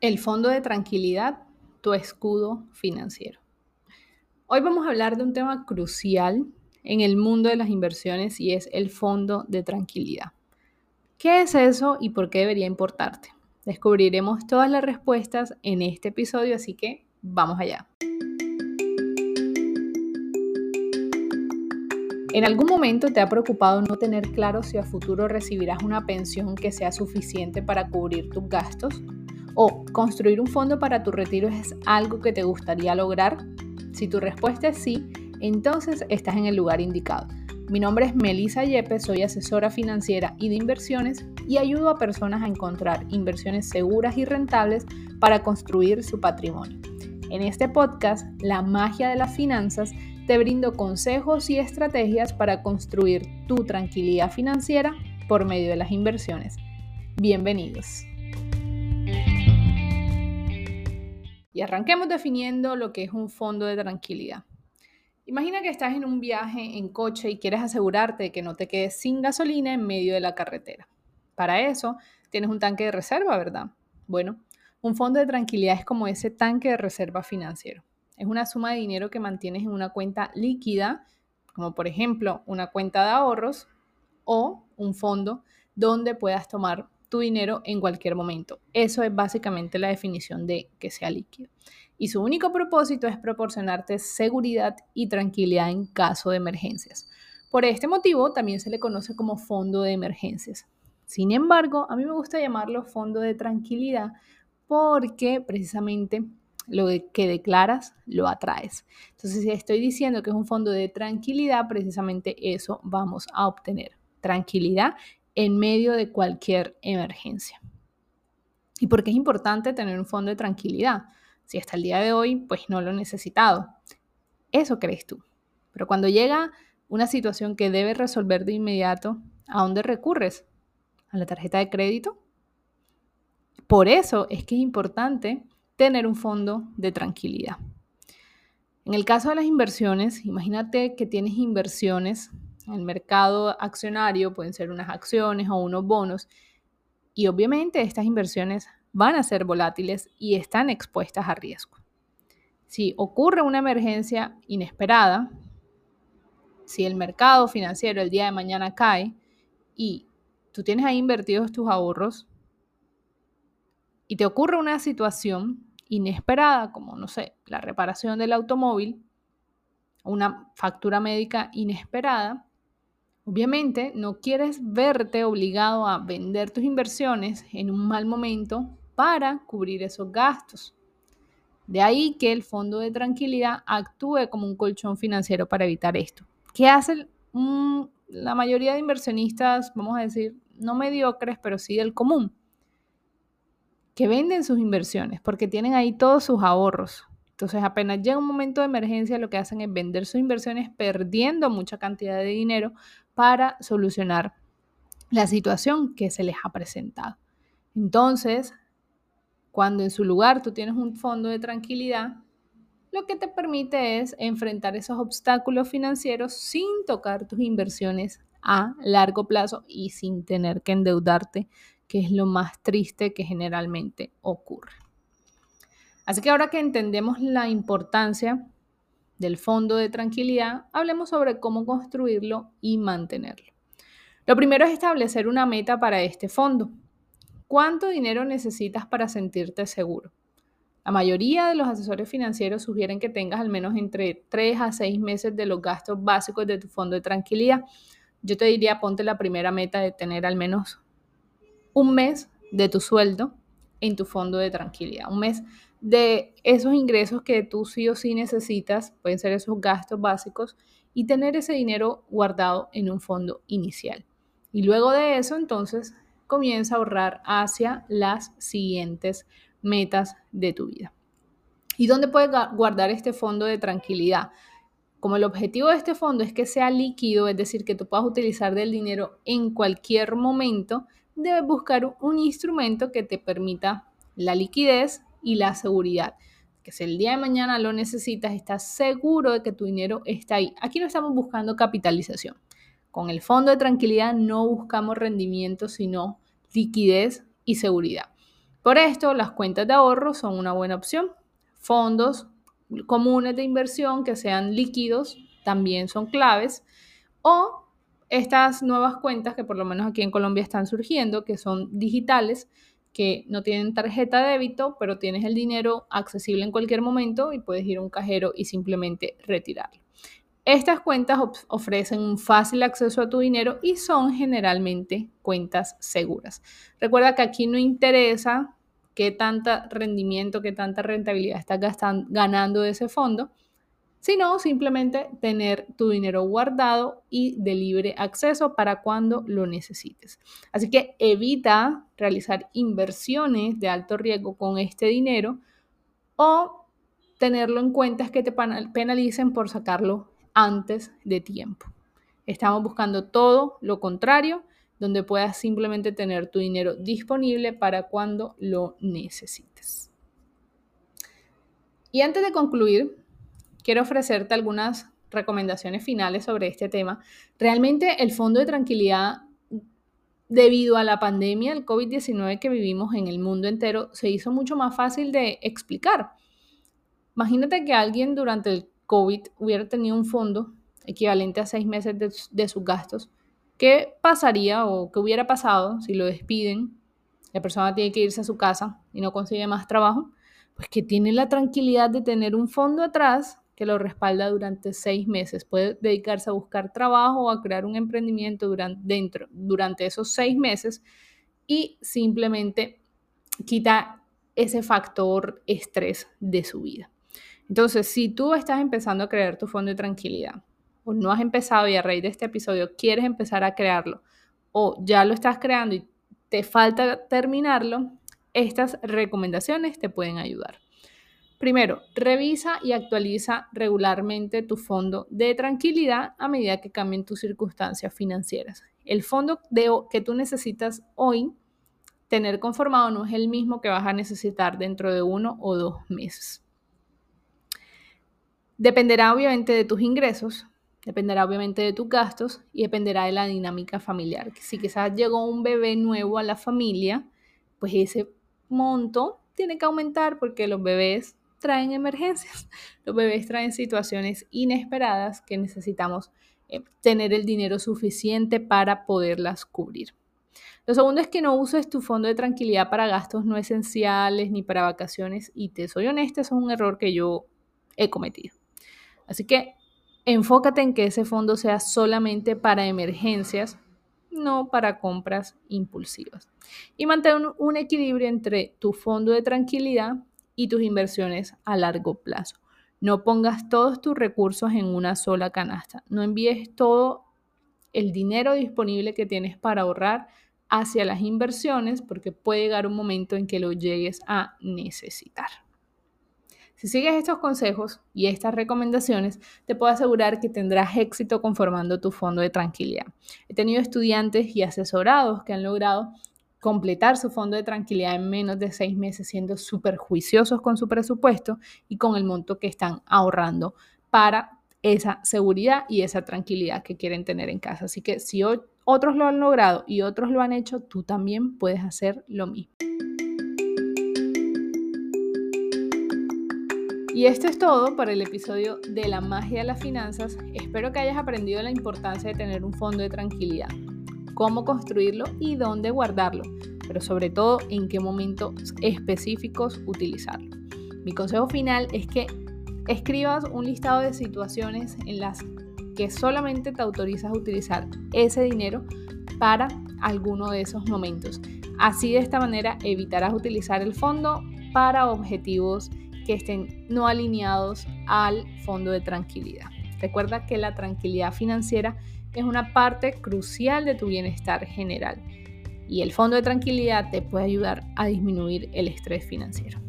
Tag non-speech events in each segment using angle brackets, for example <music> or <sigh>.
El fondo de tranquilidad, tu escudo financiero. Hoy vamos a hablar de un tema crucial en el mundo de las inversiones y es el fondo de tranquilidad. ¿Qué es eso y por qué debería importarte? Descubriremos todas las respuestas en este episodio, así que vamos allá. ¿En algún momento te ha preocupado no tener claro si a futuro recibirás una pensión que sea suficiente para cubrir tus gastos? ¿O construir un fondo para tu retiro es algo que te gustaría lograr? Si tu respuesta es sí, entonces estás en el lugar indicado. Mi nombre es Melissa Yepes, soy asesora financiera y de inversiones y ayudo a personas a encontrar inversiones seguras y rentables para construir su patrimonio. En este podcast, La magia de las finanzas, te brindo consejos y estrategias para construir tu tranquilidad financiera por medio de las inversiones. Bienvenidos. Y arranquemos definiendo lo que es un fondo de tranquilidad. Imagina que estás en un viaje en coche y quieres asegurarte de que no te quedes sin gasolina en medio de la carretera. Para eso tienes un tanque de reserva, ¿verdad? Bueno, un fondo de tranquilidad es como ese tanque de reserva financiero. Es una suma de dinero que mantienes en una cuenta líquida, como por ejemplo una cuenta de ahorros o un fondo donde puedas tomar tu dinero en cualquier momento. Eso es básicamente la definición de que sea líquido. Y su único propósito es proporcionarte seguridad y tranquilidad en caso de emergencias. Por este motivo también se le conoce como fondo de emergencias. Sin embargo, a mí me gusta llamarlo fondo de tranquilidad porque precisamente lo que declaras lo atraes. Entonces, si estoy diciendo que es un fondo de tranquilidad, precisamente eso vamos a obtener. Tranquilidad en medio de cualquier emergencia. ¿Y por qué es importante tener un fondo de tranquilidad? Si hasta el día de hoy, pues no lo he necesitado. Eso crees tú. Pero cuando llega una situación que debes resolver de inmediato, ¿a dónde recurres? ¿A la tarjeta de crédito? Por eso es que es importante tener un fondo de tranquilidad. En el caso de las inversiones, imagínate que tienes inversiones el mercado accionario, pueden ser unas acciones o unos bonos, y obviamente estas inversiones van a ser volátiles y están expuestas a riesgo. Si ocurre una emergencia inesperada, si el mercado financiero el día de mañana cae y tú tienes ahí invertidos tus ahorros y te ocurre una situación inesperada, como no sé, la reparación del automóvil, una factura médica inesperada, Obviamente no quieres verte obligado a vender tus inversiones en un mal momento para cubrir esos gastos. De ahí que el fondo de tranquilidad actúe como un colchón financiero para evitar esto. ¿Qué hacen la mayoría de inversionistas, vamos a decir, no mediocres, pero sí del común? Que venden sus inversiones porque tienen ahí todos sus ahorros. Entonces, apenas llega un momento de emergencia, lo que hacen es vender sus inversiones perdiendo mucha cantidad de dinero para solucionar la situación que se les ha presentado. Entonces, cuando en su lugar tú tienes un fondo de tranquilidad, lo que te permite es enfrentar esos obstáculos financieros sin tocar tus inversiones a largo plazo y sin tener que endeudarte, que es lo más triste que generalmente ocurre. Así que ahora que entendemos la importancia del fondo de tranquilidad, hablemos sobre cómo construirlo y mantenerlo. Lo primero es establecer una meta para este fondo. ¿Cuánto dinero necesitas para sentirte seguro? La mayoría de los asesores financieros sugieren que tengas al menos entre 3 a 6 meses de los gastos básicos de tu fondo de tranquilidad. Yo te diría, ponte la primera meta de tener al menos un mes de tu sueldo en tu fondo de tranquilidad. Un mes de esos ingresos que tú sí o sí necesitas, pueden ser esos gastos básicos, y tener ese dinero guardado en un fondo inicial. Y luego de eso, entonces, comienza a ahorrar hacia las siguientes metas de tu vida. ¿Y dónde puedes guardar este fondo de tranquilidad? Como el objetivo de este fondo es que sea líquido, es decir, que tú puedas utilizar del dinero en cualquier momento, debes buscar un instrumento que te permita la liquidez y la seguridad. Que si el día de mañana lo necesitas, estás seguro de que tu dinero está ahí. Aquí no estamos buscando capitalización. Con el fondo de tranquilidad no buscamos rendimiento, sino liquidez y seguridad. Por esto, las cuentas de ahorro son una buena opción. Fondos comunes de inversión que sean líquidos también son claves. O estas nuevas cuentas que por lo menos aquí en Colombia están surgiendo, que son digitales, que no tienen tarjeta de débito, pero tienes el dinero accesible en cualquier momento y puedes ir a un cajero y simplemente retirarlo. Estas cuentas ofrecen un fácil acceso a tu dinero y son generalmente cuentas seguras. Recuerda que aquí no interesa qué tanta rendimiento, qué tanta rentabilidad estás ganando de ese fondo, sino simplemente tener tu dinero guardado y de libre acceso para cuando lo necesites. Así que evita realizar inversiones de alto riesgo con este dinero o tenerlo en cuentas que te penalicen por sacarlo antes de tiempo. Estamos buscando todo lo contrario, donde puedas simplemente tener tu dinero disponible para cuando lo necesites. Y antes de concluir, quiero ofrecerte algunas recomendaciones finales sobre este tema. Realmente el Fondo de Tranquilidad, debido a la pandemia, el COVID-19 que vivimos en el mundo entero, se hizo mucho más fácil de explicar. Imagínate que alguien durante el COVID hubiera tenido un fondo equivalente a seis meses de, de sus gastos. ¿Qué pasaría o qué hubiera pasado si lo despiden? La persona tiene que irse a su casa y no consigue más trabajo. Pues que tiene la tranquilidad de tener un fondo atrás que lo respalda durante seis meses. Puede dedicarse a buscar trabajo o a crear un emprendimiento durante, dentro, durante esos seis meses y simplemente quita ese factor estrés de su vida. Entonces, si tú estás empezando a crear tu fondo de tranquilidad o no has empezado y a raíz de este episodio quieres empezar a crearlo o ya lo estás creando y te falta terminarlo, estas recomendaciones te pueden ayudar. Primero, revisa y actualiza regularmente tu fondo de tranquilidad a medida que cambien tus circunstancias financieras. El fondo que tú necesitas hoy tener conformado no es el mismo que vas a necesitar dentro de uno o dos meses. Dependerá obviamente de tus ingresos, dependerá obviamente de tus gastos y dependerá de la dinámica familiar. Si quizás llegó un bebé nuevo a la familia, pues ese monto tiene que aumentar porque los bebés traen emergencias. <laughs> Los bebés traen situaciones inesperadas que necesitamos eh, tener el dinero suficiente para poderlas cubrir. Lo segundo es que no uses tu fondo de tranquilidad para gastos no esenciales ni para vacaciones y te soy honesta, eso es un error que yo he cometido. Así que enfócate en que ese fondo sea solamente para emergencias, no para compras impulsivas. Y mantén un equilibrio entre tu fondo de tranquilidad y tus inversiones a largo plazo. No pongas todos tus recursos en una sola canasta. No envíes todo el dinero disponible que tienes para ahorrar hacia las inversiones porque puede llegar un momento en que lo llegues a necesitar. Si sigues estos consejos y estas recomendaciones, te puedo asegurar que tendrás éxito conformando tu fondo de tranquilidad. He tenido estudiantes y asesorados que han logrado completar su fondo de tranquilidad en menos de seis meses, siendo súper juiciosos con su presupuesto y con el monto que están ahorrando para esa seguridad y esa tranquilidad que quieren tener en casa. Así que si otros lo han logrado y otros lo han hecho, tú también puedes hacer lo mismo. Y esto es todo para el episodio de la magia de las finanzas. Espero que hayas aprendido la importancia de tener un fondo de tranquilidad cómo construirlo y dónde guardarlo, pero sobre todo en qué momentos específicos utilizarlo. Mi consejo final es que escribas un listado de situaciones en las que solamente te autorizas a utilizar ese dinero para alguno de esos momentos. Así de esta manera evitarás utilizar el fondo para objetivos que estén no alineados al fondo de tranquilidad. Recuerda que la tranquilidad financiera es una parte crucial de tu bienestar general y el fondo de tranquilidad te puede ayudar a disminuir el estrés financiero.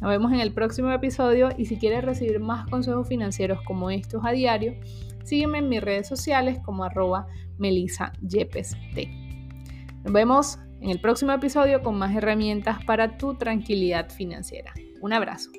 Nos vemos en el próximo episodio y si quieres recibir más consejos financieros como estos a diario, sígueme en mis redes sociales como arroba Melissa Nos vemos en el próximo episodio con más herramientas para tu tranquilidad financiera. Un abrazo.